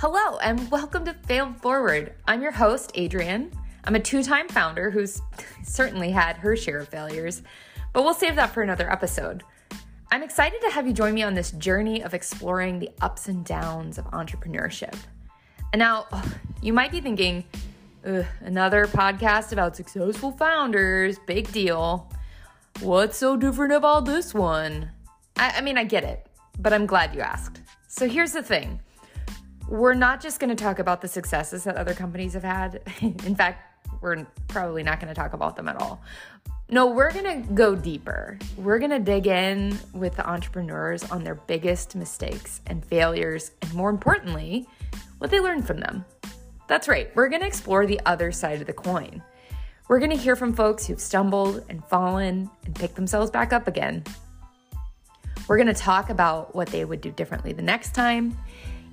Hello, and welcome to Failed Forward. I'm your host, Adrienne. I'm a two time founder who's certainly had her share of failures, but we'll save that for another episode. I'm excited to have you join me on this journey of exploring the ups and downs of entrepreneurship. And now, you might be thinking, another podcast about successful founders, big deal. What's so different about this one? I, I mean, I get it, but I'm glad you asked. So here's the thing we're not just going to talk about the successes that other companies have had. In fact, we're probably not going to talk about them at all. No, we're going to go deeper. We're going to dig in with the entrepreneurs on their biggest mistakes and failures, and more importantly, what they learned from them. That's right, we're going to explore the other side of the coin. We're going to hear from folks who've stumbled and fallen and picked themselves back up again. We're going to talk about what they would do differently the next time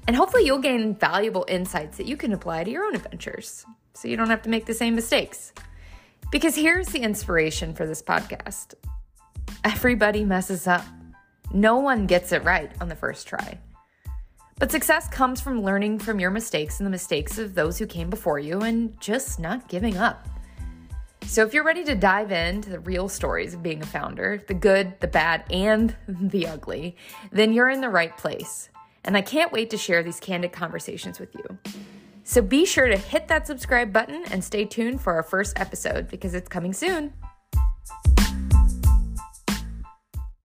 and hopefully, you'll gain valuable insights that you can apply to your own adventures so you don't have to make the same mistakes. Because here's the inspiration for this podcast everybody messes up, no one gets it right on the first try. But success comes from learning from your mistakes and the mistakes of those who came before you and just not giving up. So, if you're ready to dive into the real stories of being a founder, the good, the bad, and the ugly, then you're in the right place and I can't wait to share these candid conversations with you. So be sure to hit that subscribe button and stay tuned for our first episode because it's coming soon.